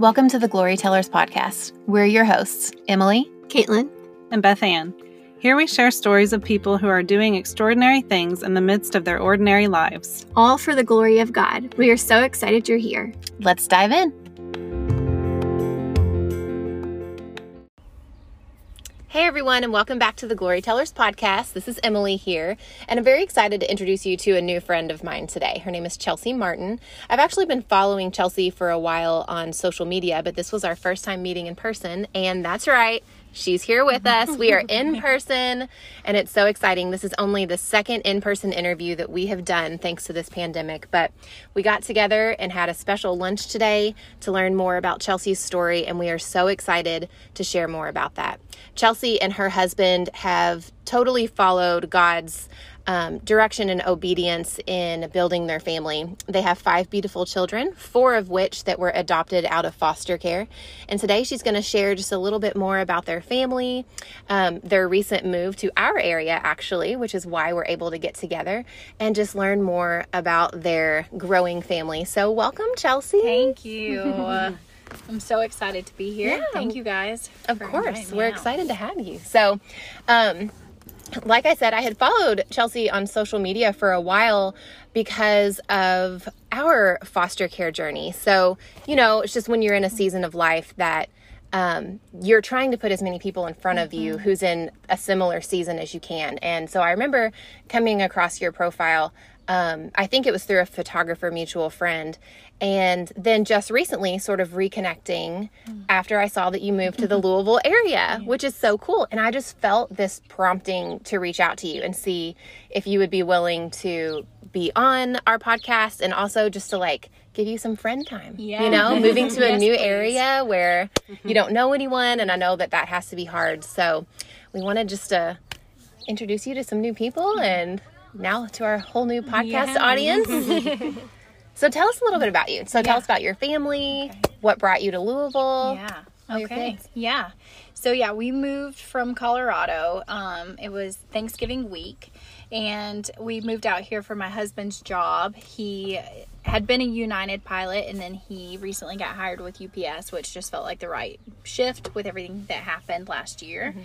Welcome to the Glory Tellers podcast. We're your hosts, Emily, Caitlin, and Beth Ann. Here we share stories of people who are doing extraordinary things in the midst of their ordinary lives. All for the glory of God. We are so excited you're here. Let's dive in. Hey everyone, and welcome back to the Glory Tellers podcast. This is Emily here, and I'm very excited to introduce you to a new friend of mine today. Her name is Chelsea Martin. I've actually been following Chelsea for a while on social media, but this was our first time meeting in person, and that's right. She's here with us. We are in person, and it's so exciting. This is only the second in person interview that we have done thanks to this pandemic. But we got together and had a special lunch today to learn more about Chelsea's story, and we are so excited to share more about that. Chelsea and her husband have totally followed God's um, direction and obedience in building their family. They have five beautiful children, four of which that were adopted out of foster care. And today she's going to share just a little bit more about their family, um, their recent move to our area, actually, which is why we're able to get together and just learn more about their growing family. So, welcome, Chelsea. Thank you. I'm so excited to be here. Yeah. Thank you guys. Of course. We're out. excited to have you. So, um, like I said, I had followed Chelsea on social media for a while because of our foster care journey. So, you know, it's just when you're in a season of life that um, you're trying to put as many people in front of you mm-hmm. who's in a similar season as you can. And so I remember coming across your profile. Um, I think it was through a photographer mutual friend, and then just recently sort of reconnecting mm. after I saw that you moved to the Louisville area, which is so cool. And I just felt this prompting to reach out to you and see if you would be willing to be on our podcast and also just to like give you some friend time. Yeah. You know, moving to a yes, new please. area where you don't know anyone. And I know that that has to be hard. So we wanted just to introduce you to some new people and now to our whole new podcast yeah. audience. So tell us a little bit about you. So yeah. tell us about your family, okay. what brought you to Louisville. Yeah. Okay. Yeah. So yeah, we moved from Colorado. Um, it was Thanksgiving week, and we moved out here for my husband's job. He had been a United pilot, and then he recently got hired with UPS, which just felt like the right shift with everything that happened last year. Mm-hmm.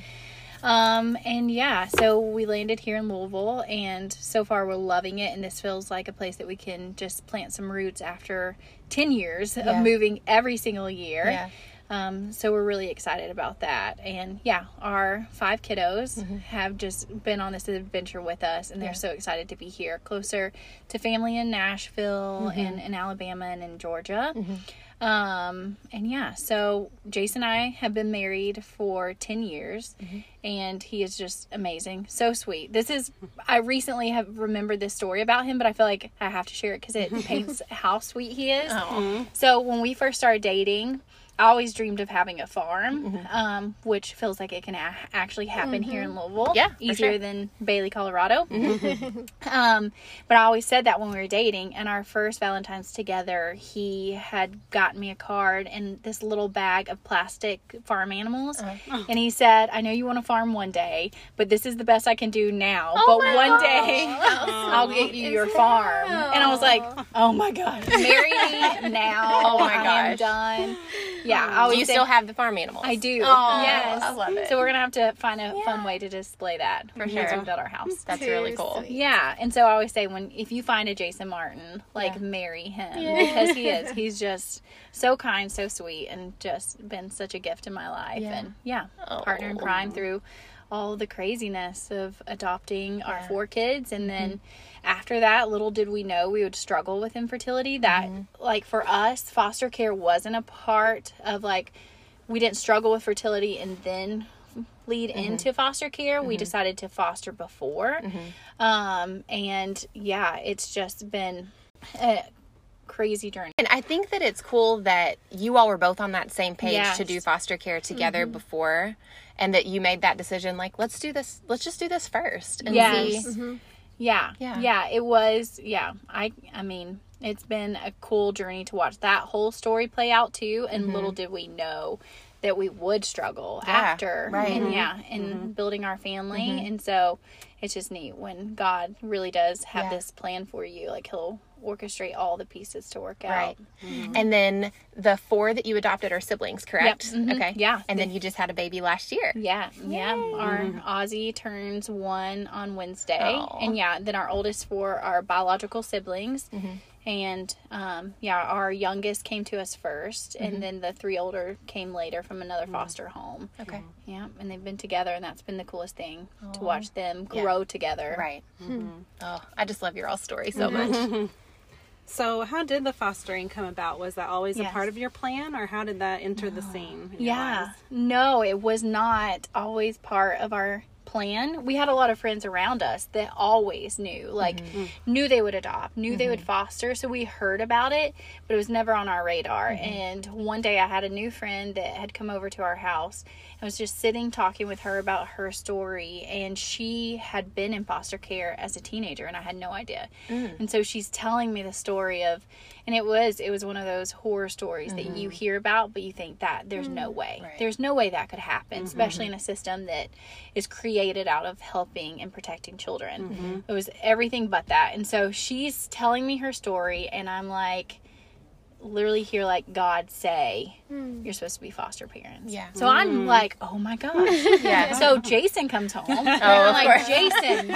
Um, and yeah, so we landed here in Louisville, and so far we're loving it. And this feels like a place that we can just plant some roots after 10 years yeah. of moving every single year. Yeah. Um, so we're really excited about that. And yeah, our five kiddos mm-hmm. have just been on this adventure with us, and they're yeah. so excited to be here, closer to family in Nashville mm-hmm. and in Alabama and in Georgia. Mm-hmm. Um, and yeah, so Jason and I have been married for 10 years mm-hmm. and he is just amazing. So sweet. This is, I recently have remembered this story about him, but I feel like I have to share it because it paints how sweet he is. Aww. So when we first started dating, I always dreamed of having a farm, mm-hmm. um, which feels like it can a- actually happen mm-hmm. here in mm-hmm. Louisville. Yeah, easier sure. than Bailey, Colorado. Mm-hmm. um, but I always said that when we were dating. And our first Valentine's together, he had gotten me a card and this little bag of plastic farm animals, uh-huh. and he said, "I know you want to farm one day, but this is the best I can do now. Oh but one day, I'll get you your farm." And I was like, "Oh my god, marry me now! Oh my god, I'm done." Yeah. Oh, I do you still have the farm animals? I do. Oh, yes. I love it. So we're gonna have to find a yeah. fun way to display that for sure. Once we build our house. That's really cool. Yeah. And so I always say when if you find a Jason Martin, like yeah. marry him yeah. because he is. He's just so kind, so sweet, and just been such a gift in my life. And yeah, oh. partner in crime through all the craziness of adopting our four kids and then. Mm-hmm after that, little did we know we would struggle with infertility. That, mm-hmm. like, for us, foster care wasn't a part of like, we didn't struggle with fertility and then lead mm-hmm. into foster care. Mm-hmm. We decided to foster before. Mm-hmm. Um, and yeah, it's just been a crazy journey. And I think that it's cool that you all were both on that same page yes. to do foster care together mm-hmm. before and that you made that decision like let's do this let's just do this first and yes. see mm-hmm. Yeah. Yeah. Yeah. It was, yeah. I, I mean, it's been a cool journey to watch that whole story play out too. And mm-hmm. little did we know that we would struggle yeah, after. Right. And mm-hmm. yeah, in mm-hmm. building our family. Mm-hmm. And so it's just neat when God really does have yeah. this plan for you. Like he'll orchestrate all the pieces to work out. Right. And then the four that you adopted are siblings, correct? mhm. Okay. Yeah. And then you just had a baby last year. Yeah, yeah. Our Aussie turns one on Wednesday, Aw. and yeah, then our oldest four are biological siblings, Mm-hmm. and um, yeah, our youngest came to us 1st Mm-hmm. and then the three older came later from another foster home. Okay. Yeah, and they've been together, and that's been the coolest thing to watch them Yeah. grow together. Right. Oh, I just love your all story so much. So, how did the fostering come about? Was that always Yes. a part of your plan, or how did that enter the ah, scene? in Yeah. No, it was not always part of our plan. We had a lot of friends around us that always knew, like, mm-hmm. mm. knew they would adopt, knew they would mm-hmm. foster. So we heard about it, but it was never on our radar. Mm-hmm. And one day I had a new friend that had come over to our house and was just sitting talking with her about her story. And she had been in foster care as a teenager, and I had no idea. Mm. And so she's telling me the story of, and it was it was one of those horror stories that you mm-hmm. hear about, but you think that there's no mm, way, Right. there's no way that could happen, mm-hmm. especially in a system that is created out of helping and protecting children. Mm-hmm. It was everything but that. And so she's telling me her story, and I'm like, literally hear like God say, "You're supposed to be foster parents." Yeah. So I'm like, oh my gosh. Yeah. So Jason comes home. and I'm like, course. Jason,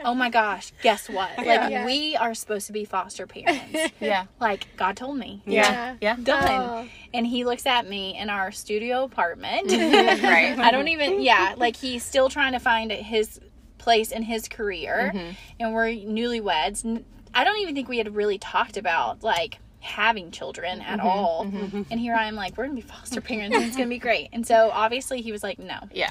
oh my gosh, guess what? Like, Yeah. we are supposed to be foster parents. yeah. like, God told me. Yeah. Yeah. Done. Oh. And he looks at me in our studio apartment. right. I don't even, yeah, like he's still trying to find his place in his career. Mm-hmm. And we're newlyweds. I don't even think we had really talked about, like, having children at Mm-hmm. all. Mm-hmm, mm-hmm. And here I am, like, we're going to be foster parents and it's going to be great. And so obviously he was like, no, Yeah.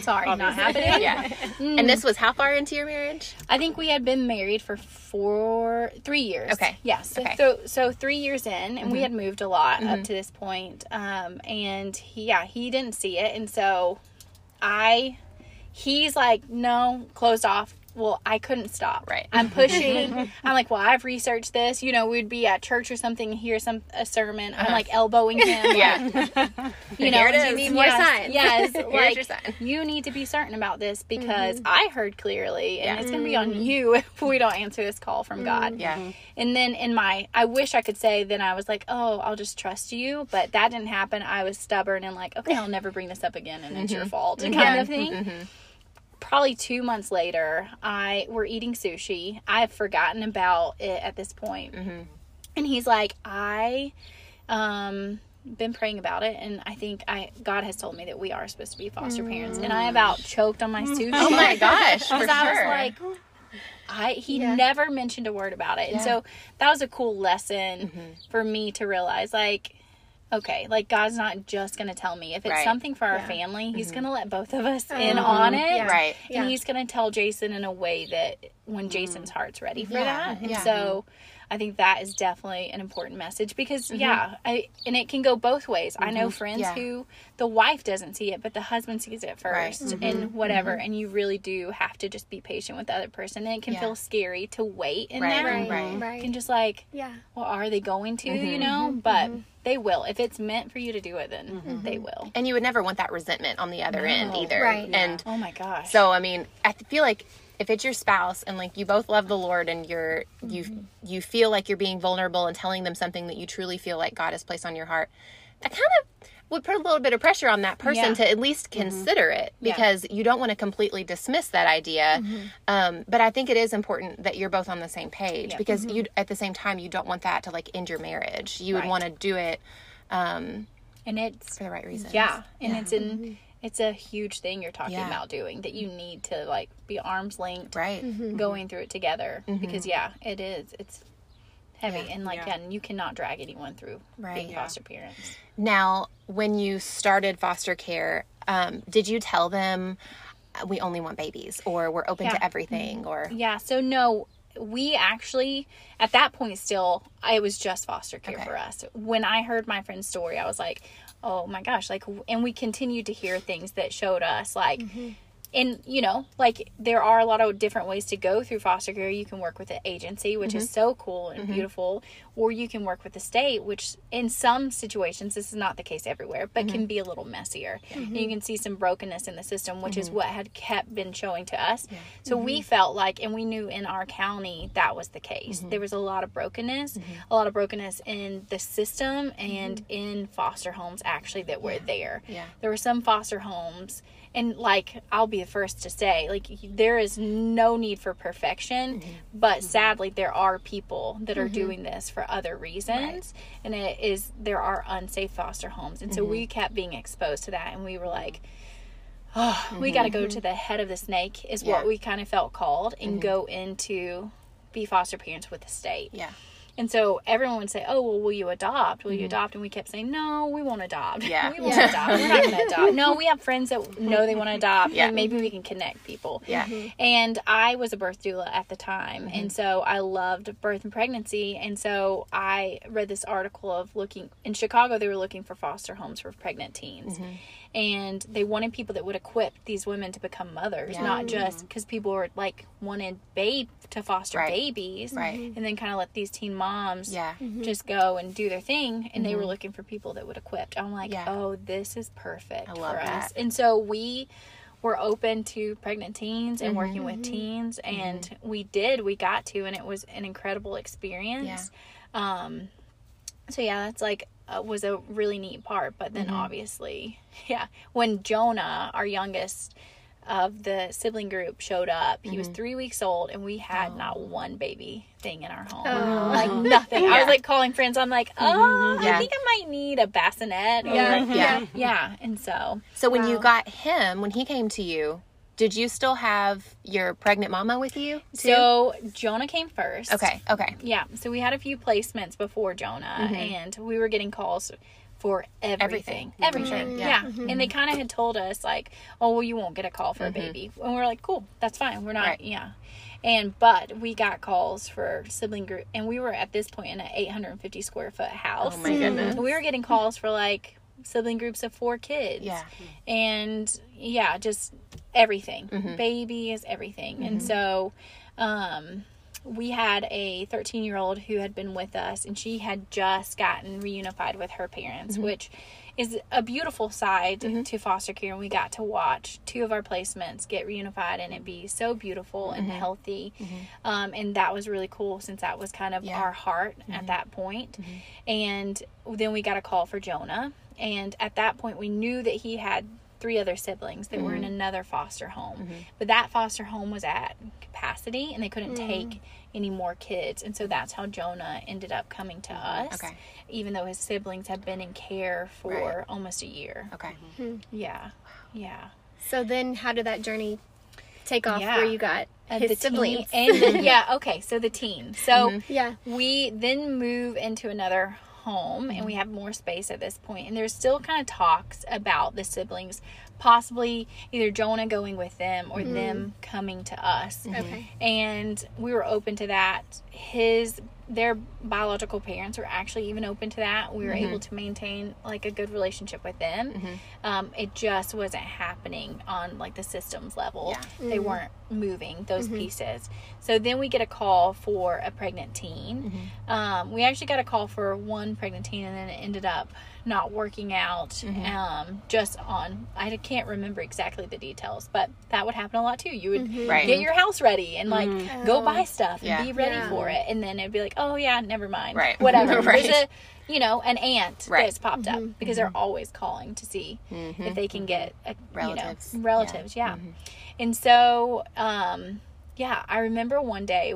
sorry, not happening. Yeah. And mm. this was how far into your marriage? I think we had been married for four, three years. Okay. Yes. Okay. So, so three years in, and we mm-hmm. had moved a lot up to this point. Um, and he, yeah, he didn't see it, and so I, he's like, no, closed off. Well, I couldn't stop. Right. I'm pushing. I'm like, well, I've researched this. You know, we'd be at church or something, hear some a sermon. I'm like uh-huh. elbowing him. Yeah. You know, Here it is. You need more yes, signs. Yes, Here's like your sign. you need to be certain about this mm-hmm. because I heard clearly, and Yeah. it's going to be on mm-hmm. you if we don't answer this call from God. Mm-hmm. Yeah. And then in my, I wish I could say, then I was like, oh, I'll just trust you, but that didn't happen. I was stubborn and like, okay, I'll never bring this up again, and it's your fault, kind of thing. Probably two months later, I we're eating sushi. I've forgotten about it at this point. Mm-hmm. and he's like, I, um been praying about it and I think I God has told me that we are supposed to be foster parents and I mm. about choked on my oh sushi. Oh my gosh. For Because I was like, I he Yeah. never mentioned a word about it, and so that was a cool lesson mm-hmm. for me to realize, like, okay, like God's not just gonna tell me if it's Right. something for our Yeah. family, He's mm-hmm. gonna let both of us in mm-hmm. on it, Yeah. right. Yeah. and He's gonna tell Jason in a way that when mm-hmm. Jason's heart's ready for Yeah, that, and yeah. so. I think that is definitely an important message because mm-hmm. yeah, I and it can go both ways. I know mm-hmm. friends Yeah. who the wife doesn't see it, but the husband sees it Right. first, mm-hmm. and whatever. And you really do have to just be patient with the other person, and it can Yeah. feel scary to wait in Right, there. right, right. You Right. can just like, Yeah. well, are they going to? You know, but they will if it's meant for you to do it. Then they will. And you would never want that resentment on the other end either. Right. And Oh my gosh. So I mean, I feel like if it's your spouse and like you both love the Lord and you're you mm-hmm. you feel like you're being vulnerable and telling them something that you truly feel like God has placed on your heart, that kind of would put a little bit of pressure on that person Yeah. to at least mm-hmm. consider it Yeah. because you don't want to completely dismiss that idea. Mm-hmm. Um, but I think it is important that you're both on the same page Yeah. because you at the same time you don't want that to like end your marriage. You would want to do it um, and it's for the right reasons. yeah, and it's in. It's a huge thing you're talking Yeah. about doing that you need to like be arms linked Right. going through it together Mm-hmm. because yeah it is it's heavy Yeah. and like Yeah. yeah. you cannot drag anyone through Right. being Yeah. foster parents Now, when you started foster care, um, did you tell them uh, we only want babies or we're open Yeah. to everything or yeah so no we actually at that point still it was just foster care Okay. for us when i heard my friend's story i was like oh my gosh like and we continued to hear things that showed us like mm-hmm. And you know, like there are a lot of different ways to go through foster care. You can work with an agency, which is mm-hmm. so cool and mm-hmm. beautiful, or you can work with the state, which in some situations this is not the case everywhere, but can mm-hmm. be a little messier. And you can see some brokenness in the system, which is what had kept been showing to us. So we felt like, and we knew in our county that was the case. There was a lot of brokenness, a lot of brokenness in the system and in foster homes actually that were there. Yeah. There were some foster homes and like I'll be the first to say like there is no need for perfection mm-hmm. but mm-hmm. sadly there are people that are mm-hmm. doing this for other reasons and it is there are unsafe foster homes and so we kept being exposed to that and we were like oh we got to go to the head of the snake is Yeah. what we kind of felt called and go into be foster parents with the state. Yeah. And so everyone would say, "Oh, well, will you adopt? Will you adopt?" And we kept saying, "No, we won't adopt. Mm-hmm. Yeah. we won't adopt. We're not going to adopt. No, we have friends that know they want to adopt. Yeah. and maybe we can connect people." Yeah. And I was a birth doula at the time, Mm-hmm. and so I loved birth and pregnancy. And so I read this article of looking in Chicago. They were looking for foster homes for pregnant teens. Mm-hmm. And they wanted people that would equip these women to become mothers, Yeah. not just because people were like wanted babe to foster Right. babies, Right. and then kind of let these teen moms Yeah. just go and do their thing and they were looking for people that would equip i'm like Yeah. oh this is perfect I love for us and so we were open to pregnant teens and working Mm-hmm. with teens and we did we got to and it was an incredible experience um so yeah that's like uh, was a really neat part but Mm-hmm. then obviously yeah when jonah our youngest of the sibling group showed up he Mm-hmm. was three weeks old and we had not one baby thing in our home Oh. like nothing i was like calling friends i'm like oh Yeah. i think i might need a bassinet or, Yeah. Yeah. yeah and so So when you got him, when he came to you, did you still have your pregnant mama with you? Too? so jonah came first okay, okay. Yeah, so we had a few placements before Jonah, and we were getting calls for everything, Mm-hmm. Everything. everything. Mhm. Yeah, Yeah. and they kind of had told us like, "Oh, well, you won't get a call for a baby," and we are like, "Cool, that's fine. We're not, Mm-hmm. Right. yeah." And but we got calls for sibling group, and we were at this point in an 850 square foot house. Oh my goodness. We were getting calls for like sibling groups of four kids Yeah. and yeah just everything Mm-hmm. baby is everything and so um we had a 13 year old who had been with us and she had just gotten reunified with her parents Mm-hmm. which is a beautiful side to foster care and we got to watch two of our placements get reunified and it be so beautiful and Mm-hmm. healthy um, and that was really cool since that was kind of Yeah. Mm-hmm. our heart at that point. and then we got a call for jonah and at that point we knew that he had three other siblings that were in Mm-hmm. another foster home mm-hmm. but that foster home was at capacity and they couldn't mm. take any more kids and so that's how jonah ended up coming to mm-hmm. us Okay. even though his siblings had been in care for Right. almost a year Okay. Mm-hmm. Hmm. yeah yeah So then, how did that journey take off? Yeah. Where you got Uh, his the siblings? teen and then, yeah okay so the teen so yeah. we then move into another home and we mm-hmm. have more space at this point and there's still kind of talks about the siblings possibly either jonah going with them or mm-hmm. them coming to us. Mm-hmm. Okay. and we were open to that. His their biological parents were actually even open to that. We were mm-hmm. able to maintain like a good relationship with them. Um, it just wasn't happening on like the systems level. Yeah. they weren't moving those pieces. So then we get a call for a pregnant teen. Um, we actually got a call for one pregnant teen and then it ended up not working out mm-hmm. um, just on i can't remember exactly the details but that would happen a lot too. You would mm-hmm. Right. get your house ready and like mm-hmm. go oh. buy stuff and be ready Yeah. for it. And then it'd be like oh yeah never mind. Right. whatever. Right. there's a you know an aunt Right. that's popped up because they're always calling to see if they can get a, Relatives. you know, relatives. Yeah, and so um yeah i remember one day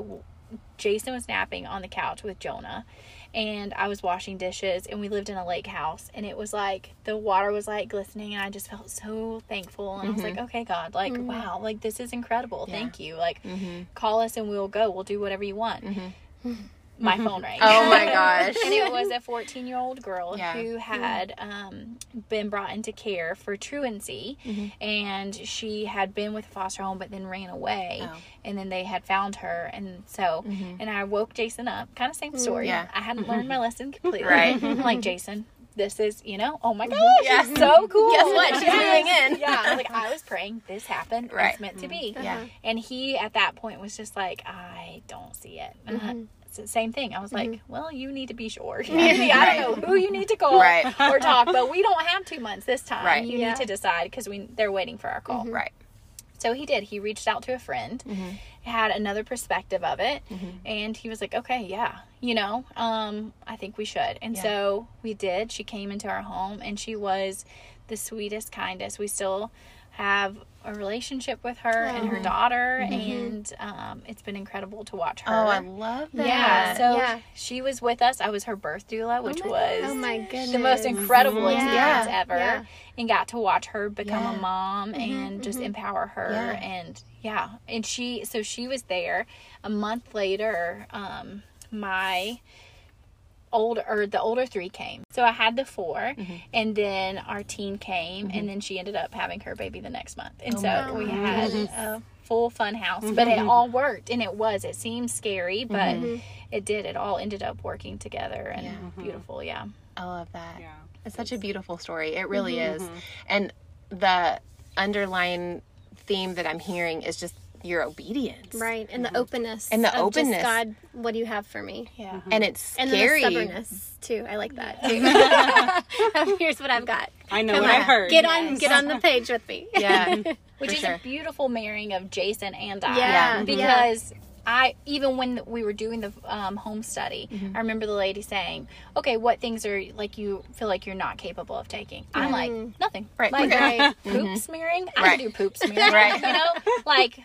jason was napping on the couch with jonah and i was washing dishes and we lived in a lake house and it was like the water was like glistening and i just felt so thankful and i was like mm-hmm. okay god like mm-hmm. wow like this is incredible. Thank you. Like mm-hmm. call us and we'll go. We'll do whatever you want my phone rang Oh my gosh. and it was a 14 year old girl Yeah. who had um, been brought into care for truancy Mm-hmm. and she had been with a foster home but then ran away Oh. Mm-hmm. and then they had found her and so and i woke jason up kind of same story Yeah. i hadn't learned my lesson completely Right. I'm like jason this is, you know, oh my gosh, Yeah. it's so cool. Guess what? She's moving in. yeah, like I was praying, this happened, Right. it's meant to be. Yeah. And he at that point was just like, I don't see it. Uh, It's the same thing. I was like, mm-hmm. well, you need to be sure. Maybe I don't know who you need to call Right. or talk, but we don't have two months this time. Right. You Yeah. need to decide because we they're waiting for our call. Mm-hmm. Right. So he did. He reached out to a friend, mm-hmm. had another perspective of it, and he was like, "Okay, yeah, you know, um, I think we should." And Yeah. so we did. She came into our home, and she was the sweetest, kindest. We still have a relationship with her and her daughter, and um, it's been incredible to watch her. Oh, I love that. yeah. So Yeah. she was with us. I was her birth doula, which my- was oh my goodness. the most incredible Yeah. experience ever Yeah. and got to watch her become Yeah. a mom and just empower her Yeah. and yeah and she so she was there a month later um my older or the older three came. So i had the 4 mm-hmm. and then our teen came and mm-hmm. then she ended up having her baby the next month. And oh so we had a full fun house but it mm-hmm. all worked and it was. It seemed scary but it did. It all ended up working together and beautiful yeah. I love that. Yeah. It's such a beautiful story. It really is. And the underlying theme that I'm hearing is just your obedience. Right, and the mm-hmm. openness. And the of just, openness. God, what do you have for me? yeah mm-hmm. Mm-hmm. And it's And then scary. the stubbornness too. I like that too. Here's what I've got. I know Come what on, I heard. Get on, get on the page with me. Yeah. which For is sure. a beautiful marrying of Jason and I. Yeah, yeah. Because I even when we were doing the um, home study, Mm-hmm. I remember the lady saying, "Okay, what things are like you feel like you're not capable of taking?" I'm like, "Nothing. Right. Like Right. poop smearing. I Mm-hmm. Right. can do poop smearing. Right. You know, like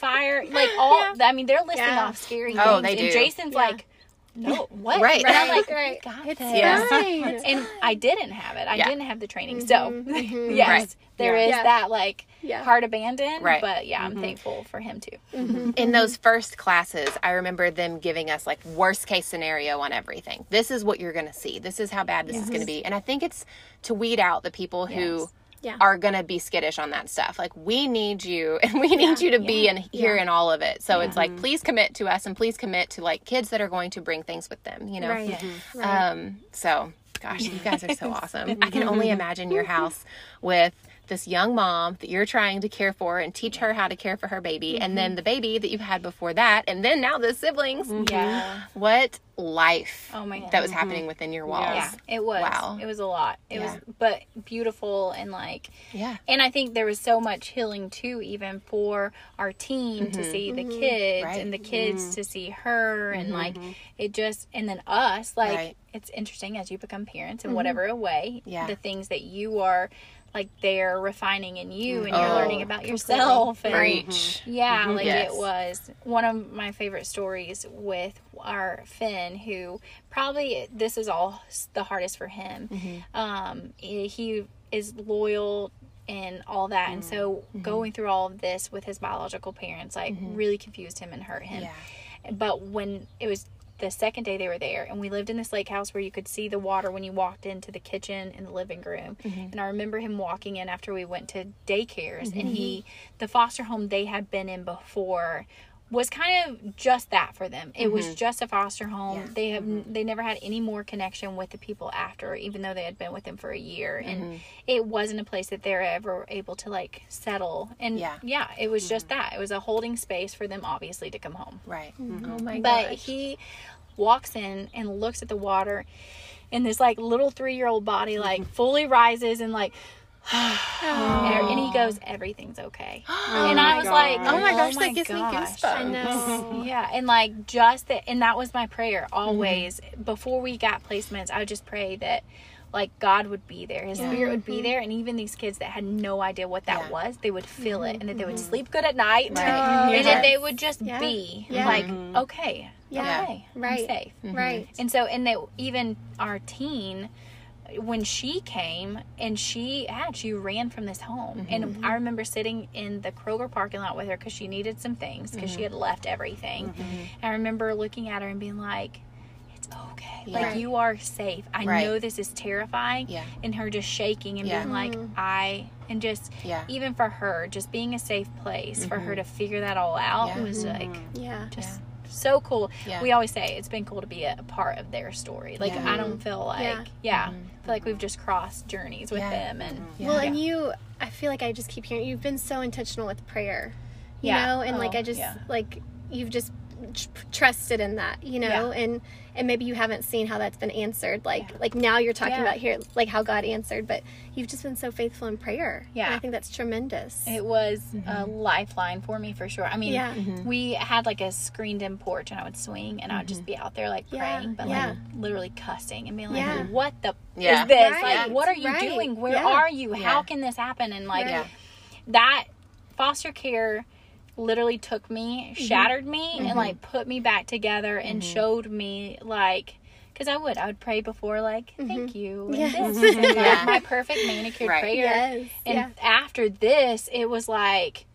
fire. Like all. I mean, they're listing Yeah. off scary things. Oh, things, they do. and Jason's Yeah. like, "No, what?" Right. And I'm like, Right. "God, It's Yeah. right. and I didn't have it. I Yeah. didn't have the training. So, Mm-hmm. yes, Right. there is Yeah. that like Yeah. heart abandoned. Right. But yeah, I'm mm-hmm. thankful for him too. Mm-hmm. in those first classes, I remember them giving us like worst case scenario on everything. This is what you're going to see. This is how bad this is going to be. And I think it's to weed out the people who Yes. Yeah. are going to be skittish on that stuff. Like we need you and we need you to be in here in all of it. So it's like mm-hmm. please commit to us and please commit to like kids that are going to bring things with them, you know. Right. Right. Um, so, gosh, you guys are so awesome. I can only imagine your house with this young mom that you're trying to care for and teach her how to care for her baby, and then mm-hmm. the baby that you've had before that, and then now the siblings. Mm-hmm. Yeah. What life Oh my God. that was mm-hmm. happening within your walls. Yeah, it was. Wow. It was a lot. It Yeah. was, but beautiful and like, Yeah. and I think there was so much healing too, even for our teen to see the kids Right. and the kids to see her, and like it just, and then us. Like Right. it's interesting as you become parents in whatever way, Yeah. the things that you are. Like they're refining in you, and you're Oh, learning about yourself. And, Preach. yeah, like Yes. it was one of my favorite stories with our Finn, who probably this is all the hardest for him. Mm-hmm. Um, he, he is loyal and all that, and so Mm-hmm. going through all of this with his biological parents, like really confused him and hurt him. Yeah. But when it was the second day they were there, and we lived in this lake house where you could see the water when you walked into the kitchen and the living room. Mm-hmm. And I remember him walking in after we went to daycares, and he, mm-hmm. the foster home they had been in before, was kind of just that for them. It was mm-hmm. just a foster home. They have they never had any more connection with the people after, even though they had been with them for a year, and it wasn't a place that they were ever able to like settle. And Yeah. yeah, it was just that. It was a holding space for them, obviously, to come home. Right. Oh my But gosh. he walks in and looks at the water, and this like little three year old body like mm-hmm. fully rises and like. and he oh. goes, everything's okay. Oh and I was like, Oh my gosh, that gives me oh goosebumps. I know. Yeah, and like just that, and that was my prayer mm-hmm. always. Before we got placements, I would just pray that like God would be there, His Spirit would be mm-hmm. there, and even these kids that had no idea what that Yeah. was, they would feel it, and that they would sleep good at night, Right. and that they would just Yeah. be Yeah. like, okay, Yeah. okay, Right. I'm safe. Mm-hmm. Right. And so, and that even our teen, when she came and she had, she ran from this home. Mm-hmm. And mm-hmm. I remember sitting in the Kroger parking lot with her because she needed some things because she had left everything. And I remember looking at her and being like, it's okay. Like, Right. you are safe. I Right. know this is terrifying. Yeah. And her just shaking and Yeah. being like, I, and just, Yeah. even for her, just being a safe place for her to figure that all out Yeah. was like, Yeah. just so cool. Yeah. We always say it's been cool to be a, a part of their story. Like Yeah. I don't feel like yeah, Yeah. I feel like we've just crossed journeys with Yeah. them and mm-hmm. Yeah. Well, and you, I feel like I just keep hearing you've been so intentional with prayer, you Yeah. know, and like Oh, I just yeah. like you've just tr- trusted in that, you know, Yeah. and and maybe you haven't seen how that's been answered. Like like now you're talking Yeah. about here, like how God answered, but you've just been so faithful in prayer. Yeah. and I think that's tremendous. It was a lifeline for me for sure. I mean, Yeah. we had like a screened in porch and I would swing and I would Mm-hmm. just be out there like Yeah, praying, but yeah. like literally cussing and being like, Yeah. what the Yeah. is this? Right, Like, what are you right. doing? Where Yeah. are you? How can this happen? And like, Right. Yeah. that foster care literally took me, Mm-hmm. shattered me, and like put me back together and Mm-hmm. showed me like, because I would, I would pray before like, thank you, and Yes. this, and like, Yeah. my perfect manicured Right. prayer. yes, And yeah, after this, it was like,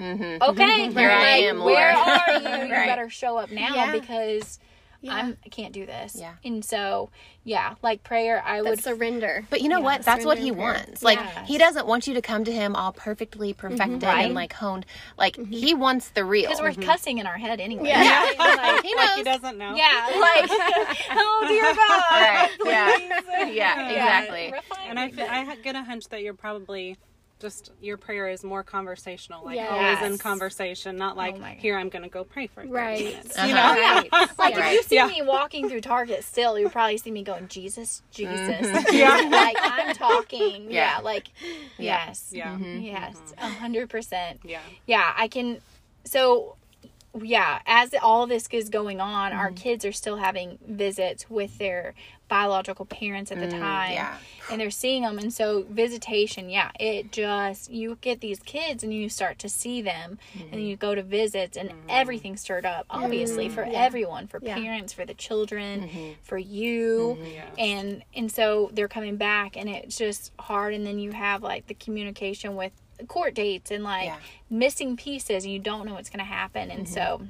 okay, Here I like, am, Where Lord. are you? You Right. better show up now Yeah. because yeah. I'm I can't do this. Yeah. And so, yeah, like prayer, I That would surrender. But you know Yeah, what? That's what he wants. Like Yes. he doesn't want you to come to him all perfectly mm-hmm. perfected Right. and like honed. Like mm-hmm. he wants the real. because we're mm-hmm. cussing in our head anyway. Yeah. Right? Like, he Like he doesn't know. yeah, like oh dear God. Right. Yeah. Yeah. Exactly. refine And I feel, I get a hunch that you're probably just your prayer is more conversational, like Yes. always in conversation, not like Oh here I'm going to go pray for 30 Right. minutes. Uh-huh. You know, Right. Like Right. if you see Yeah. me walking through Target still, you'll probably see me going, Jesus, Jesus. Mm-hmm. Yeah. like I'm talking. Yeah. Yeah. like yes. yeah, Mm-hmm. Yes. A hundred percent. yeah. Yeah, I can so yeah, as all this is going on, our Mm-hmm. kids are still having visits with their biological parents at the time. Mm, yeah. And they're seeing them and so visitation, yeah, it just you get these kids and you start to see them Mm-hmm. and you go to visits and everything stirred up obviously for everyone, for Yeah. parents, for the children, Mm-hmm. for you. Yeah. And and so they're coming back and it's just hard and then you have like the communication with court dates and like Yeah. missing pieces and you don't know what's going to happen. And mm-hmm. so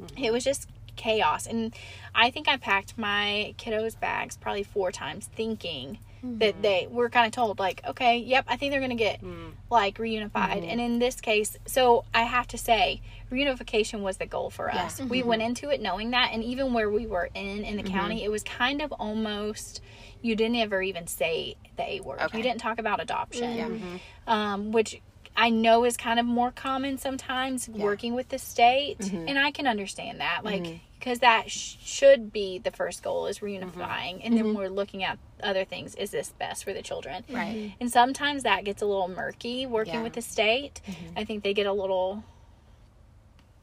mm-hmm. it was just chaos. And i think i packed my kiddos bags probably four times thinking that mm-hmm. they were kind of told like okay yep i think they're to get mm. like reunified. Mm-hmm. And in this case so i have to say reunification was the goal for us. We mm-hmm. went into it knowing that and even where we were in in the county it was kind of almost you didn't ever even say the a word. Okay. you didn't talk about adoption. Um, which I know is kind of more common sometimes working with the state, mm-hmm. and I can understand that, mm-hmm. like because that sh- should be the first goal is mm-hmm. reunifying, and then we're looking at other things. Is this best for the children? Right. And sometimes that gets a little murky working Yeah. with the state. I think they get a little.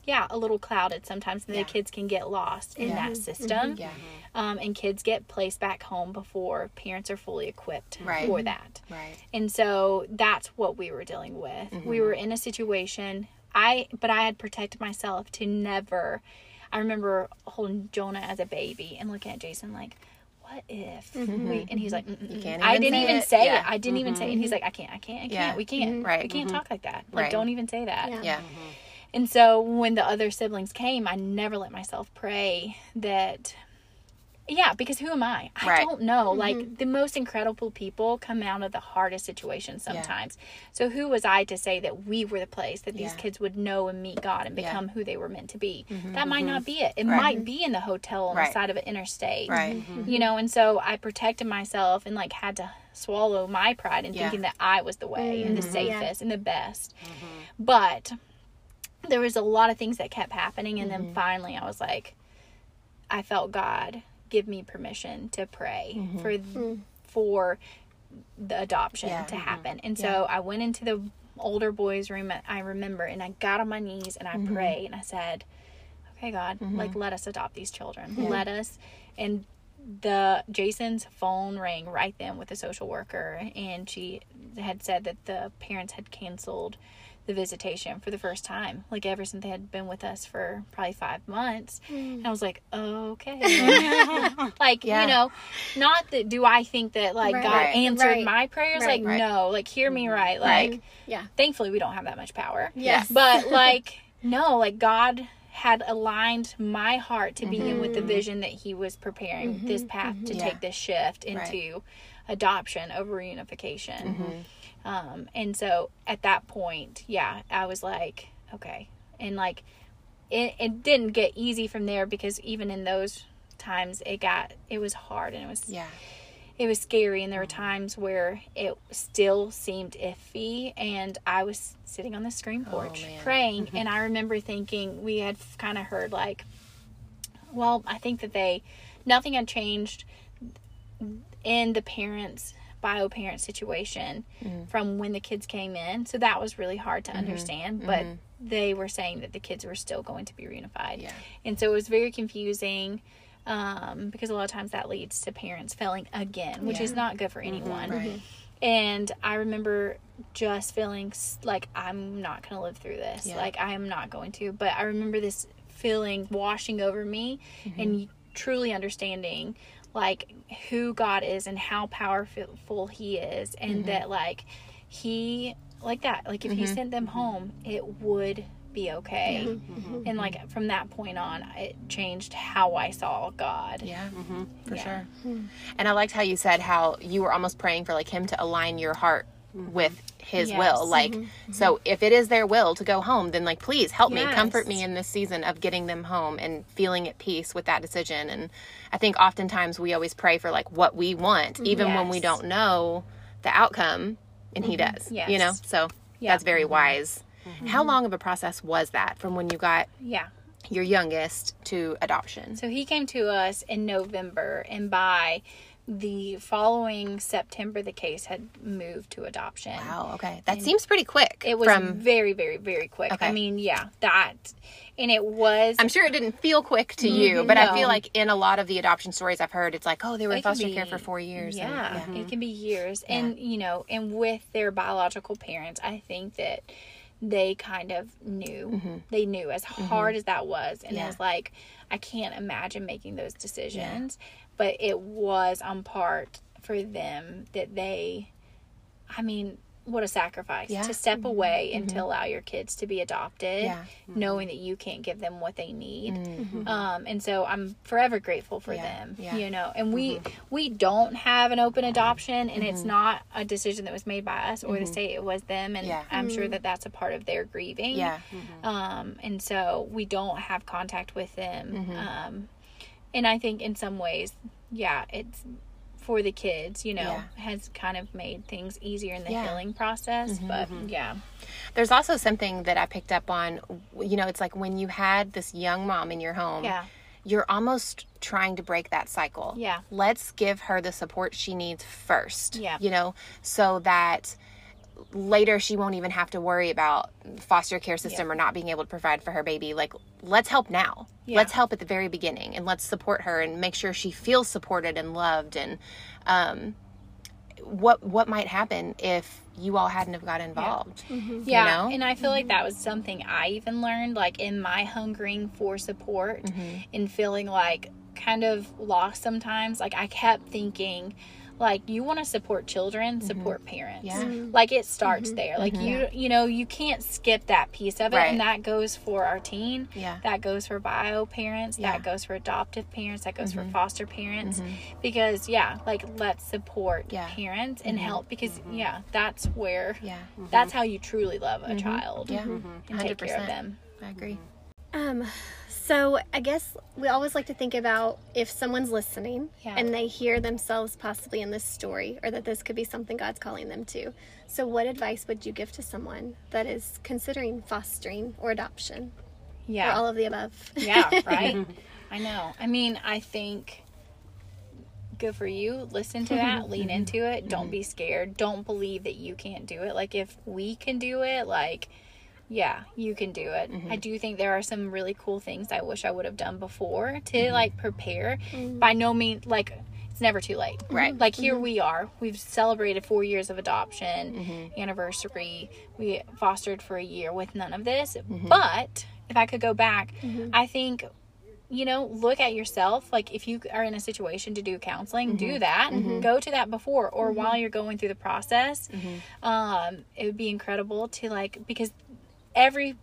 Yeah, a little clouded sometimes, and Yeah. the kids can get lost in that system. Yeah. Um, and kids get placed back home before parents are fully equipped Right. for that. Right. And so that's what we were dealing with. Mm-hmm. We were in a situation I but I had protected myself to never I remember holding Jonah as a baby and looking at Jason like what if we and he's like. Mm-hmm. I even didn't say even it. say Yeah. it. I didn't even say it. And he's like I can't I can't I can't Yeah. we can't Right. we can't talk like that. Like Right. don't even say that. Yeah. Yeah. And so when the other siblings came, I never let myself pray that. Yeah, because who am I? I Right. don't know. Mm-hmm. Like the most incredible people come out of the hardest situations sometimes. So who was I to say that we were the place that these Yeah. kids would know and meet God and Yeah. become who they were meant to be? Mm-hmm. That might not mm-hmm. be it. It Right. might be in the hotel on the side of an interstate. Right. You know, and so I protected myself and like had to swallow my pride in Yeah. thinking that I was the way and the Yeah. safest and the best. But there was a lot of things that kept happening and Mm-hmm. then finally I was like I felt God give me permission to pray mm-hmm. for mm. for the adoption Yeah. to mm-hmm. happen. And so I went into the older boys room I remember and I got on my knees and I mm-hmm. prayed and I said, "Okay, God, like let us adopt these children. Let us." And the Jason's phone rang right then with the social worker and she had said that the parents had canceled the visitation for the first time like ever since they had been with us for probably five months and i was like okay like Yeah. you know not that do i think that like Right. god Right. answered Right. my prayers like no like hear me mm-hmm. right Right. like Yeah. thankfully we don't have that much power Yes. but like no like god had aligned my heart to be in with the mm-hmm. vision that he was preparing this mm-hmm. path to Yeah. take this shift into adoption over reunification um and so at that point yeah i was like okay. And like it, it didn't get easy from there because even in those times it got it was hard and it was Yeah. it was scary. And there were times where it still seemed iffy. And i was sitting on the screen porch man. praying. And i remember thinking we had kind of heard like well i think that they nothing had changed in the parents bio parent situation from when the kids came in so that was really hard to understand but they were saying that the kids were still going to be reunified Yeah. and so it was very confusing um, because a lot of times that leads to parents failing again, which is not good for anyone. Right. And I remember just feeling like I'm not going to live through this. Yeah. Like I am not going to. But I remember this feeling washing over me Mm-hmm. and truly understanding like who God is and how powerful he is and Mm-hmm. that like he like that like if he mm-hmm. sent them mm-hmm. home it would be okay mm-hmm. mm-hmm. and like from that point on it changed how i saw god Yeah, for Yeah. sure. Hmm. And I liked how you said how you were almost praying for like him to align your heart with his Yes. will. Like, mm-hmm. so if it is their will to go home, then like, please help me, comfort me in this season of getting them home and feeling at peace with that decision. And I think oftentimes we always pray for like what we want, mm-hmm. even when we don't know the outcome, and he mm-hmm. does. yes. You know, so Yeah. that's very wise. How long of a process was that from when you got yeah your youngest to adoption? so he came to us in november and by the following september the case had moved to adoption Wow. Okay, that seems pretty quick. it was from. very very very quick Okay. i mean yeah that and it was I'm sure it didn't feel quick to you, mm-hmm, but I feel like in a lot of the adoption stories I've heard, it's like, oh, they were in It foster care for four years. and- Yeah, it can be years. Mm-hmm. And, you know, and with their biological parents, I think that they kind of knew. They knew as hard as that was. And Mm-hmm. Yeah. it was like, I can't imagine making those decisions. But it was on part for them that they, I mean, what a sacrifice Yeah. Mm-hmm. to step away and to allow your kids to be adopted, Yeah. Mm-hmm. knowing that you can't give them what they need. Um, and so I'm forever grateful for Yeah. them, Yeah. Mm-hmm. you know. And we we don't have an open adoption, and it's not a decision that was made by us or the state; it was them. And Mm-hmm. Yeah. I'm sure that that's a part of their grieving. Yeah. Um, and so we don't have contact with them. Mm-hmm. Um, and I think in some ways, yeah, it's for the kids, you know, Yeah. has kind of made things easier in the Yeah. Mm-hmm. healing process. But yeah, There's also something that I picked up on. You know, it's like when you had this young mom in your home. yeah, You're almost trying to break that cycle. Yeah. Let's give her the support she needs first. Yeah. You know, so that later she won't even have to worry about foster care system Yeah. or not being able to provide for her baby like let's help now Yeah. let's help at the very beginning and let's support her and make sure she feels supported and loved and um what what might happen if you all hadn't have got involved Yeah, know? and I feel like that was something I even learned, like in my hungering for support Mm-hmm. and feeling like kind of lost sometimes. Like I kept thinking, like you want to support children, support parents. Mm-hmm. Yeah. Like it starts there. Like you, you know, you can't skip that piece of it, Right. and that goes for our teen. Yeah. That goes for bio parents. Yeah. That goes for adoptive parents. That goes Mm-hmm. for foster parents. Because yeah, like let's support Yeah. Mm-hmm. parents and help. Because yeah, that's where yeah that's how you truly love a child yeah and take care of them. i agree Um, so I guess we always like to think about if someone's listening Yeah. and they hear themselves possibly in this story or that this could be something God's calling them to. So what advice would you give to someone that is considering fostering or adoption or Yeah. all of the above? yeah, right? I know. I mean, I think good for you. Listen to that, lean into it. Don't be scared. Don't believe that you can't do it. Like if we can do it, like yeah, you can do it. I mm-hmm. do think there are some really cool things I wish I would have done before to mm-hmm. like prepare. Mm-hmm. By no means like it's never too late. Right. Like here we are. We've celebrated 4 years of adoption anniversary. We fostered for a year with none of this. But if I could go back, I think you know, look at yourself. Like, if you are in a situation to do counseling, do that. Go to that before or while you're going through the process. Um, it would be incredible to like because every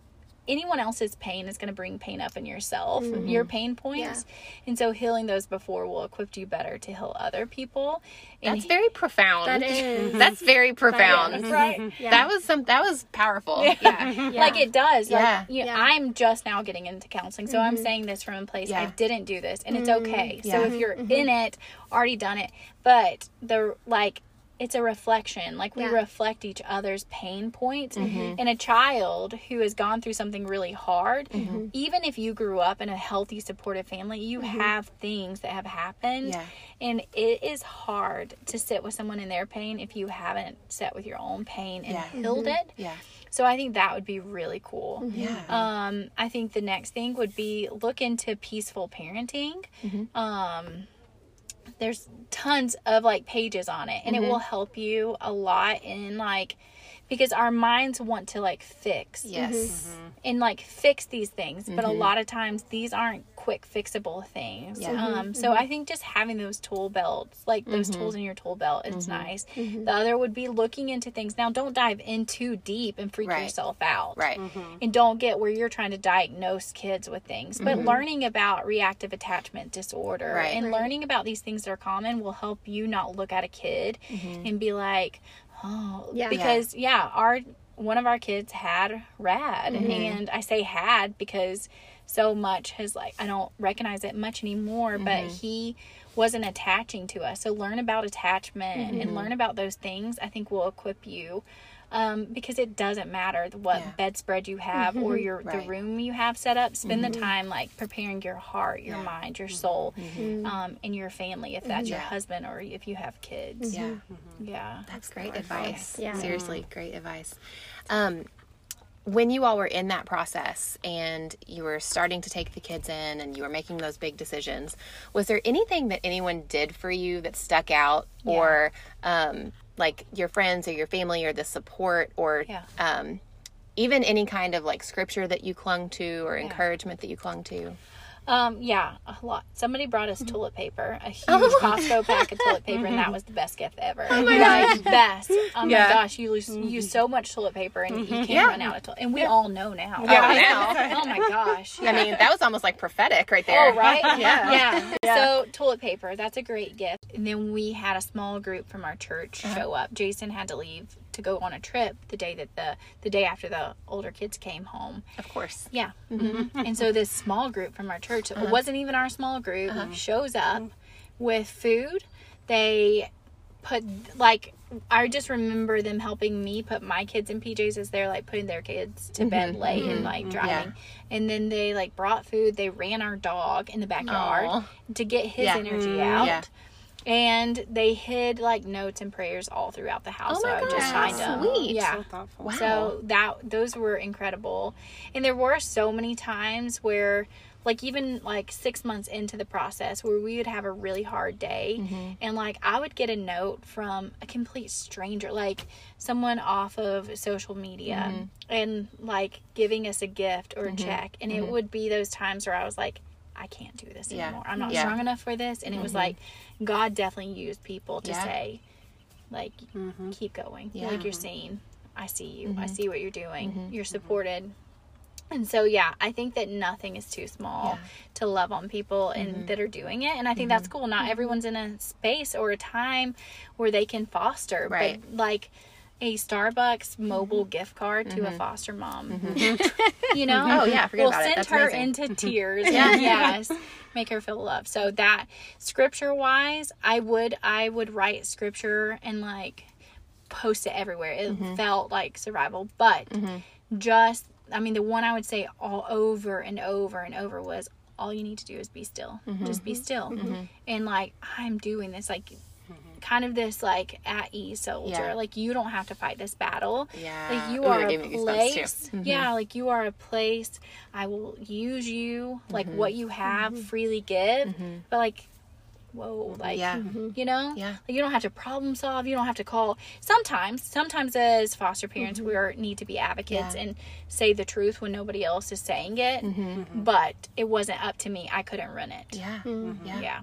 anyone else's pain is going to bring pain up in yourself, mm-hmm. your pain points. And so healing those before will equip you better to heal other people. And That's very profound. That is. That's very profound. is. right. Yeah. That was some. That was powerful. Yeah. Like it does. Like, Yeah. you know, Yeah. I'm just now getting into counseling. So I'm mm-hmm. saying this from a place Yeah. I didn't do this and it's mm-hmm. okay. So if you're in it, already done it. But the like it's a reflection. Like we Yeah. reflect each other's pain points. Mm-hmm. And a child who has gone through something really hard, Mm-hmm. even if you grew up in a healthy, supportive family, you have things that have happened. Yeah. And it is hard to sit with someone in their pain if you haven't sat with your own pain and Yeah. healed it. Yeah. So I think that would be really cool. Yeah. Um, I think the next thing would be look into peaceful parenting. Mm-hmm. Um, there's tons of like pages on it, and it Mm-hmm. will help you a lot in like because our minds want to like fix Yes. and like fix these things, but a lot of times these aren't quick fixable things. Mm-hmm. Yeah. Um, so I think just having those tool belts, like those Mm-hmm. tools in your tool belt, is nice. The other would be looking into things. Now, don't dive in too deep and freak Right. yourself out Right. and don't get where you're trying to diagnose kids with things but learning about reactive attachment disorder Mm-hmm. Right. and Right. learning about these things that are common will help you not look at a kid Mm-hmm. and be like oh Yeah. because yeah. our one of our kids had rad Mm-hmm. and i say had because so much has like i don't recognize it much anymore but Mm-hmm. he wasn't attaching to us so learn about attachment Mm-hmm. and learn about those things i think will equip you um, because it doesn't matter what Yeah. bedspread you have or your Right. the room you have set up. Spend the time like preparing your heart, your Yeah. mind, your soul, um, and your family. If that's your husband or if you have kids, Yeah. yeah, That's great advice. Yeah. Seriously, great advice. Um, when you all were in that process and you were starting to take the kids in and you were making those big decisions, was there anything that anyone did for you that stuck out or um, like your friends or your family or the support or Yeah. um, even any kind of like scripture that you clung to or encouragement that you clung to? Um, yeah, a lot. Somebody brought us toilet paper, a huge Oh. Costco pack of toilet paper, and that was the best gift ever. Oh my gosh, best! Oh Yeah. my gosh, you use, use mm-hmm. so much toilet paper, and you mm-hmm. can't Yeah. run out of toilet. And we all know now. Yeah, oh now. oh my gosh. I mean, that was almost like prophetic right there. Oh, right? Yeah. yeah. So, toilet paper, that's a great gift. And then we had a small group from our church uh-huh. show up. Jason had to leave to go on a trip the day that the the day after the older kids came home. Of course. Yeah. Mm-hmm. Mm-hmm. and so this small group from our church, it uh-huh. wasn't even our small group, uh-huh. shows up mm-hmm. with food. They put like I just remember them helping me put my kids in PJs as they're like putting their kids to bed late and like driving. And then they like brought food. They ran our dog in the backyard Aw. to get his Yeah. energy out. Yeah. And they hid like notes and prayers all throughout the house. Oh so my I would just gosh, find them. sweet. Yeah. So thoughtful. Wow. So that those were incredible. And there were so many times where like even like 6 months into the process where we would have a really hard day Mm-hmm. and like I would get a note from a complete stranger like someone off of social media Mm-hmm. and like giving us a gift or a check and it would be those times where I was like I can't do this Yeah. anymore. I'm not Yeah. strong enough for this and it was mm-hmm. like God definitely used people to Yeah. say like mm-hmm. keep going Yeah. like you're saying i see you i Mm-hmm. see what you're doing mm-hmm. you're supported and so yeah i think that nothing is too small. Mm-hmm. to love on people and that are doing it and i think that's cool not everyone's in a space or a time where they can foster Right. but like a Starbucks mm-hmm. mobile gift card to a mm-hmm. foster mom. Mm-hmm. you know? Oh, yeah, forget we'll about it. send That's her amazing. into tears. yeah. Yes. Make her feel loved. So that scripture wise, I would I would write scripture and like post it everywhere. It Mm-hmm. felt like survival. But just I mean the one I would say all over and over and over was all you need to do is be still. Mm-hmm. Just be still. And like I'm doing this like kind of this like at ease soldier. Yeah. Like you don't have to fight this battle. Yeah. Like you Ooh, are a gave me goosebumps, too. place. Mhm. Yeah, like you are a place. I will use you. Like Mm-hmm. what you have, freely give. But like whoa, like Yeah. you know? Yeah. Like, you don't have to problem solve. You don't have to call. Sometimes, sometimes as foster parents, we are, need to be advocates Mm-hmm. Yeah. and say the truth when nobody else is saying it. But it wasn't up to me. I couldn't run it. Mm-hmm. Yeah. Yeah. Yeah.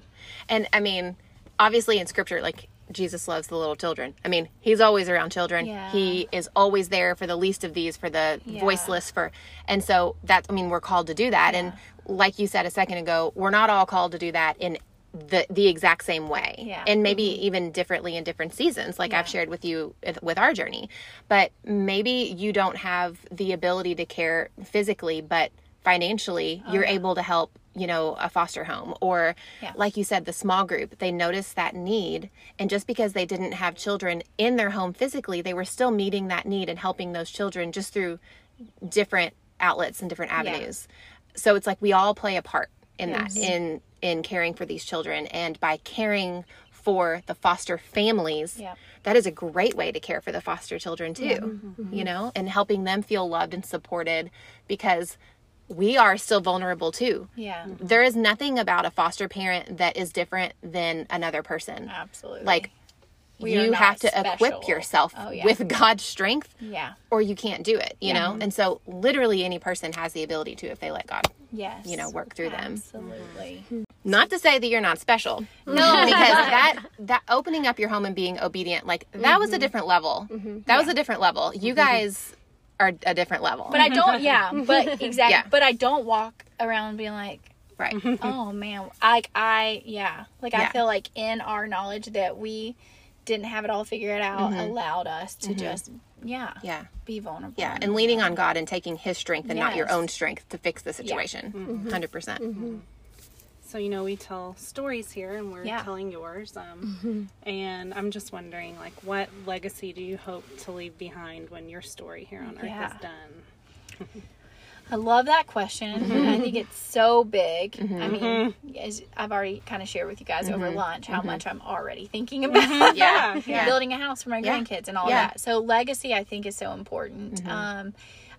And I mean, obviously in scripture, like Jesus loves the little children. I mean, he's always around children. Yeah. He is always there for the least of these, for the Yeah. voiceless, for, and so that's, I mean, we're called to do that. And like you said a second ago, we're not all called to do that in the the exact same way Yeah. and maybe mm-hmm. even differently in different seasons like i've shared with you with- with our journey but maybe you don't have the ability to care physically but financially oh, you're able to help you know a foster home or Yeah. like you said the small group they noticed that need. And just because they didn't have children in their home physically they were still meeting that need and helping those children just through different outlets and different avenues. So it's like we all play a part in that in in caring for these children and by caring for the foster families Yeah. that is a great way to care for the foster children too you mm-hmm. know and helping them feel loved and supported because we are still vulnerable too Yeah. there is nothing about a foster parent that is different than another person Absolutely. like We you have to equip yourself Oh, yeah. with god's strength yeah. or you can't do it you know and so literally any person has the ability to if they let god Yes. you know work through them Absolutely. not to say that you're not special No. because that that opening up your home and being obedient like that was a mm-hmm. different level mm-hmm. that was a different level you mm-hmm. guys are a different level But I don't. Yeah. But exactly. Yeah. But I don't walk around being like, right oh man, like I yeah, like I feel like in our knowledge that we didn't have it all figured out mm-hmm. allowed us to mm-hmm. just yeah Mm-hmm. yeah be vulnerable. yeah and leaning on god and taking his strength and not your own strength to fix the situation mm-hmm. 100% So you know we tell stories here, and we're Yeah. telling yours. Um, And I'm just wondering, like, what legacy do you hope to leave behind when your story here on Earth Yeah. is done? I love that question. Mm-hmm. I think it's so big. I mean, as I've already kind of shared with you guys over lunch how much I'm already thinking about Mm-hmm. yeah yeah building a house for my grandkids and all that. So legacy I think is so important. Um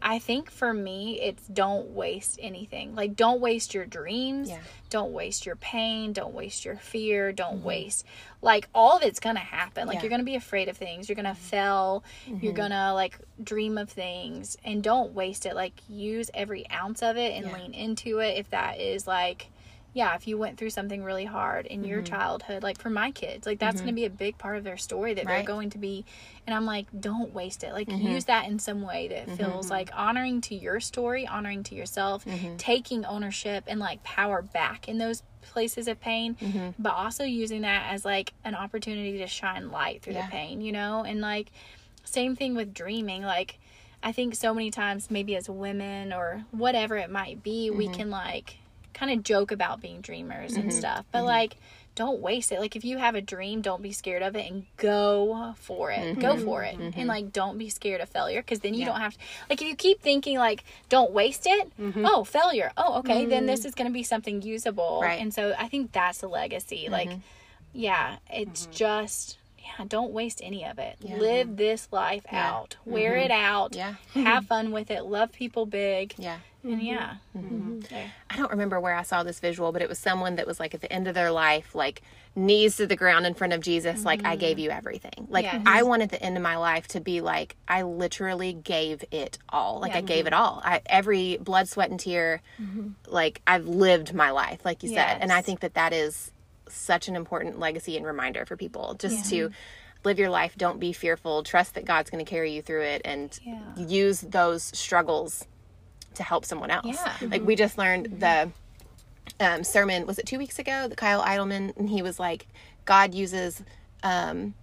I think for me it's don't waste anything. Like don't waste your dreams, Yeah. don't waste your pain, don't waste your fear, don't mm-hmm. waste like all of it's going to happen. Like Yeah. you're going to be afraid of things, you're going to fail, you're mm-hmm. going to like dream of things and don't waste it. Like use every ounce of it and Yeah. lean into it if that is like yeah, if you went through something really hard in Mm-hmm. your childhood, like for my kids, like that's going to be a big part of their story that they're going to be. And I'm like, don't waste it. Like, Mm-hmm. use that in some way that feels like honoring to your story, honoring to yourself, Mm-hmm. taking ownership and like power back in those places of pain, Mm-hmm. but also using that as like an opportunity to shine light through Yeah. the pain, you know? And like, same thing with dreaming. Like, I think so many times, maybe as women or whatever it might be, we Mm-hmm. can like kind of joke about being dreamers and mm-hmm. stuff. Mm-hmm. But like, don't waste it. Like, if you have a dream, don't be scared of it and go for it. Mm-hmm. Go for it. Mm-hmm. And like, don't be scared of failure because then you don't have to. Like, if you keep thinking, like, don't waste it, mm-hmm. oh, failure. Oh, okay. Then this mm. is going to be something usable. Right. And so I think that's a legacy. Like, yeah, it's just. Yeah, don't waste any of it. Live this life out. Mm-hmm. Wear it out. Yeah. Have fun with it. Love people big. yeah And yeah. Mm-hmm. Mm-hmm. I don't remember where I saw this visual, but it was someone that was like at the end of their life, like knees to the ground in front of Jesus, like, I gave you everything. Like, Yes. I wanted the end of my life to be like, I literally gave it all. Like, I gave it all. I, every blood, sweat, and tear, like, I've lived my life, like you said. And I think that that is such an important legacy and reminder for people just to live your life. Don't be fearful. Trust that God's going to carry you through it and Yeah. use those struggles to help someone else. Yeah. Like we just learned the um, sermon was it two weeks ago? The Kyle Idleman and he was like, God uses um,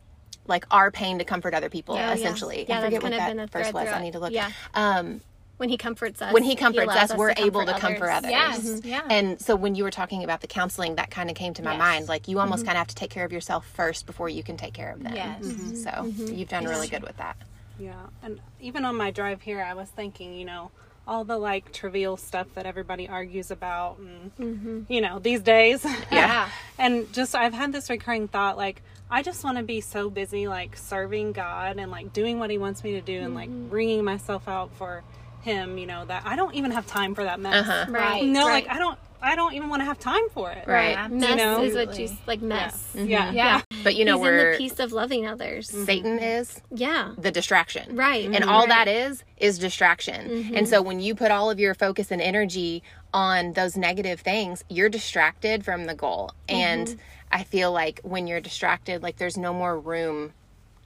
like our pain to comfort other people. Yeah, yeah. essentially, Yeah, I forget what kind of been a that verse was. I need to look. yeah. Um, When he comforts us, when he comforts allows us, we're able to comfort comfort others. Yes. Mm-hmm. Yeah. And so when you were talking about the counseling, that kind of came to my Yes. mind. Like you almost mm-hmm. kind of have to take care of yourself first before you can take care of them. Yes. Mm-hmm. So you've done really good with that. Yeah, and even on my drive here, I was thinking, you know, all the like trivial stuff that everybody argues about, and you know, these days. Yeah. and just I've had this recurring thought, like I just want to be so busy, like serving God and like doing what He wants me to do, and like bringing myself out for Him. You know that I don't even have time for that mess. Uh-huh. Right. No, Right. like I don't. I don't even want to have time for it. Right. Mess know? is what you Absolutely. like. Mess. Mm-hmm. Yeah. Yeah. But you know He's in where the piece of loving others. Mm-hmm. Satan is Yeah. the distraction. Right. And mm-hmm. all that is is distraction. And so when you put all of your focus and energy on those negative things, you're distracted from the goal. And I feel like when you're distracted, like there's no more room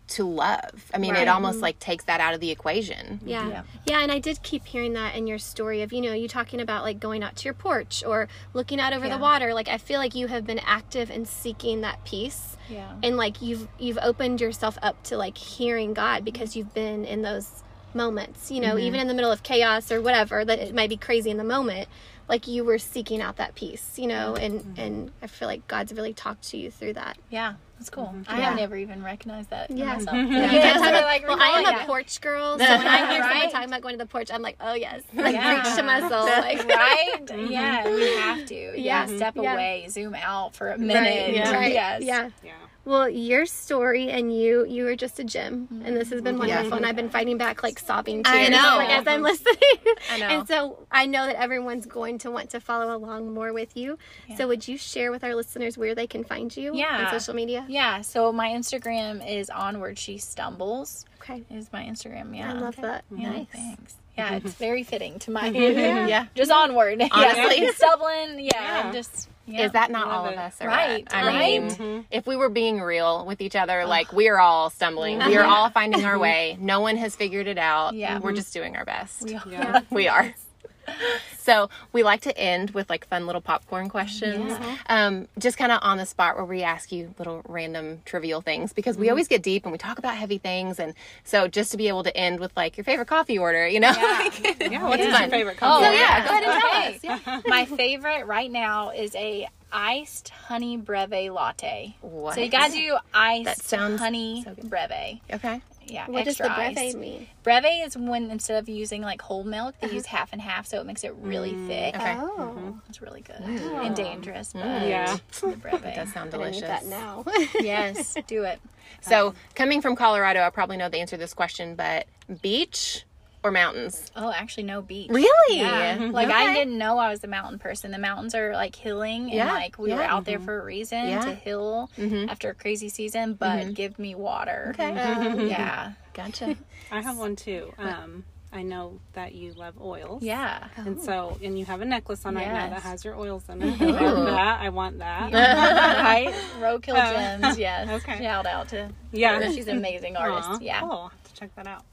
to love. I mean, Right. it almost mm-hmm. like takes that out of the equation. Yeah. Yeah. yeah. and I did keep hearing that in your story of, you know, you talking about like going out to your porch or looking out over Yeah. the water. Like I feel like you have been active in seeking that peace. Yeah. And like you've you've opened yourself up to like hearing God because you've been in those moments, you know, mm-hmm. even in the middle of chaos or whatever that it might be crazy in the moment. Like you were seeking out that peace, you know, and mm-hmm. and I feel like God's really talked to you through that. Yeah, that's cool. Mm-hmm. I Yeah. have never even recognized that. Yeah. myself. Yeah, Yeah, you guys so like, well, I am recalling a that. porch girl, so when I hear someone talking about going to the porch, I'm like, oh yes, like Yeah. preach to my soul, like right? Mm-hmm. Yeah, we have to. Yeah, Yeah. step Yeah. away, zoom out for a minute. Yeah. Right. Yes. Yeah. Yeah. Well, your story and you, you were just a gem, and this has been mm-hmm. wonderful. And I've been fighting back like sobbing tears, I know. like as I'm listening. I know. And so I know that everyone's going to want to follow along more with you. So would you share with our listeners where they can find you Yeah. on social media? Yeah, so my Instagram is onward she stumbles. Okay. Is my Instagram, yeah. I love that. Yeah, Nice. thanks. Yeah, it's very fitting to my yeah. Yeah. Just onward. Honestly. yeah. stumbling. Yeah, Yeah. just yeah. Is that not Love all of us? Right, what? I right. mean, if we were being real with each other, like we are all stumbling, we are all finding our way. No one has figured it out. Yeah. we're just doing our best. We Yeah. we are. So we like to end with like fun little popcorn questions, um, just kind of on the spot where we ask you little random trivial things because we always get deep and we talk about heavy things, and so just to be able to end with like your favorite coffee order, you know, like, Yeah. What is Yeah. your favorite Oh, coffee? So, yeah, yeah. go ahead and tell Okay. us. Yeah. My favorite right now is a iced honey breve latte. What? So you gotta do iced That sounds honey so breve. okay. Yeah, What does the breve iced. mean? Breve is when instead of using like whole milk, they uh-huh. use half and half, so it makes it really mm, thick. Okay. Oh, mm-hmm. It's really good and dangerous, but mm. Yeah. the breve. Does sound I need delicious. that now. yes, do it. So um, coming from Colorado, I probably know the answer to this question, but beach or mountains? Oh, actually, no beach. Really? Yeah. Like I didn't know I was a mountain person. The mountains are like healing, and Yeah, like we were yeah. out there mm-hmm. for a reason Yeah. to heal mm-hmm. after a crazy season. But mm-hmm. give me water. Okay. Yeah. Gotcha. I have one too. Um, I know that you love oils. Yeah. And so, and you have a necklace on right now that has your oils in it. I love that. I want that. right? Roadkill uh, Gems. Yes. okay. Shout out to Yeah. She's an amazing artist. Aw, Yeah. Cool. I'll have to check that out.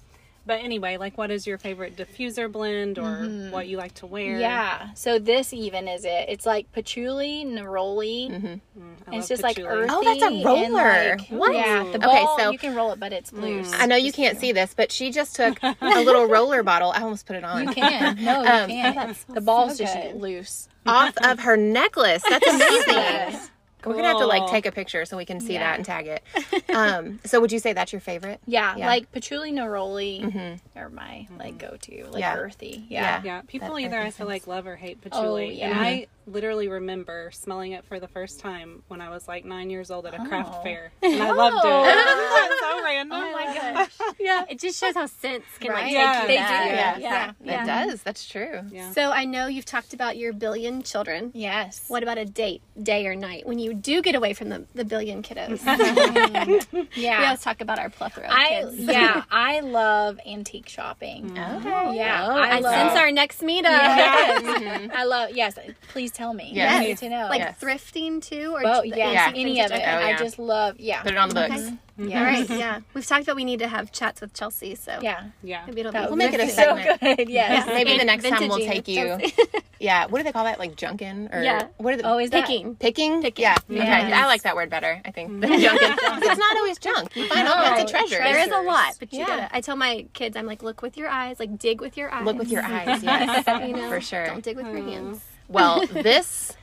But anyway, like, what is your favorite diffuser blend or what you like to wear? Yeah. So this even is it. It's like patchouli, neroli. Mm, I And it's love just like earthy. Oh, that's a roller. like- What? Yeah. The Okay, so- you can roll it, but it's loose. I know you can't see this, but she just took a little roller bottle. I almost put it on. You can. No, you Um, can't. the ball's so just good. loose. Off of her necklace. That's amazing. Yes. We're gonna have to like take a picture so we can see Yeah. that and tag it. Um, so would you say that's your favorite? Yeah, Yeah. like patchouli neroli are my like go to, like Yeah. earthy. Yeah. Yeah. Yeah, people That either I feel like love or hate patchouli. yeah. And I literally remember smelling it for the first time when I was like nine years old at a craft Oh. fair. And I loved it. Oh. That's so random. Oh my gosh. yeah, it just shows how scents can like Right? take Yeah. you They back. do. Yeah. Yeah. It does. That's true. Yeah. So I know you've talked about your billion children. Yes. What about a date, day or night, when you do get away from the, the billion kiddos? Mm-hmm. we Yeah. always talk about our plethora of I yeah, I love antique shopping. Mm. Okay. Yeah, Oh, I And love. since our next meetup, Yes. Mm-hmm. I love. Yes, please tell me. Yes. I need to know. like Yes. thrifting too, or Oh just yeah, Yeah. any of it. Oh, I just love. Yeah. Put it on the books. Okay. Yeah. All right, yeah. We've talked about we need to have chats with Chelsea, so Yeah. Yeah. maybe it'll That be would make it a be so good. Yes. Maybe the And next time we'll take you. Yeah. What do they call that? Like junkin or Yeah. What are the Oh, is that picking. picking? Picking. Yeah. Yes. Okay. I like that word better. I think than mm-hmm. junkin. 'Cause it's not always junk. You find all kinds of treasures. There is a lot, but you Yeah. gotta. I tell my kids, I'm like, look with your eyes, like dig with your eyes. Look with your eyes. Yes. you know, For sure. Don't dig with your hmm. hands. Well, this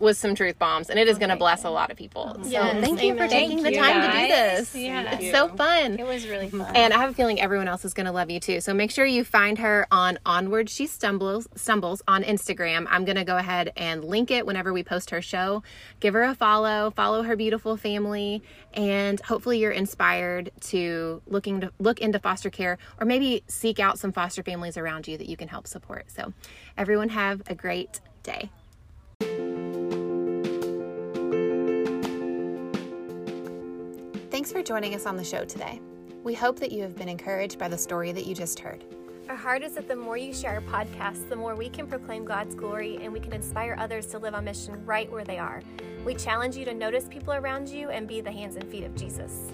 was some truth bombs, and it is going to bless a lot of people. So Yes, thank you for taking Thank the you, time to do this. Yeah. It's so fun. It was really fun. And I have a feeling everyone else is going to love you too. So make sure you find her on Onward She Stumbles Stumbles on Instagram. I'm going to go ahead and link it whenever we post her show. Give her a follow, follow her beautiful family, and hopefully you're inspired to looking to look into foster care or maybe seek out some foster families around you that you can help support. So everyone have a great day. Thanks for joining us on the show today. We hope that you have been encouraged by the story that you just heard. Our heart is that the more you share our podcast, the more we can proclaim God's glory and we can inspire others to live on mission right where they are. We challenge you to notice people around you and be the hands and feet of Jesus.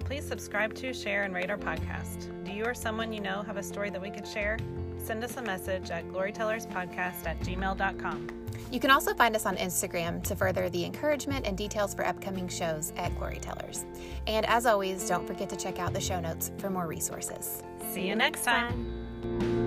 Please subscribe to, share, and rate our podcast. Do you or someone you know have a story that we could share? Send us a message at glorytellerspodcast at gmail.com. You can also find us on Instagram to further the encouragement and details for upcoming shows at Glory Tellers. And as always, don't forget to check out the show notes for more resources. See you next time.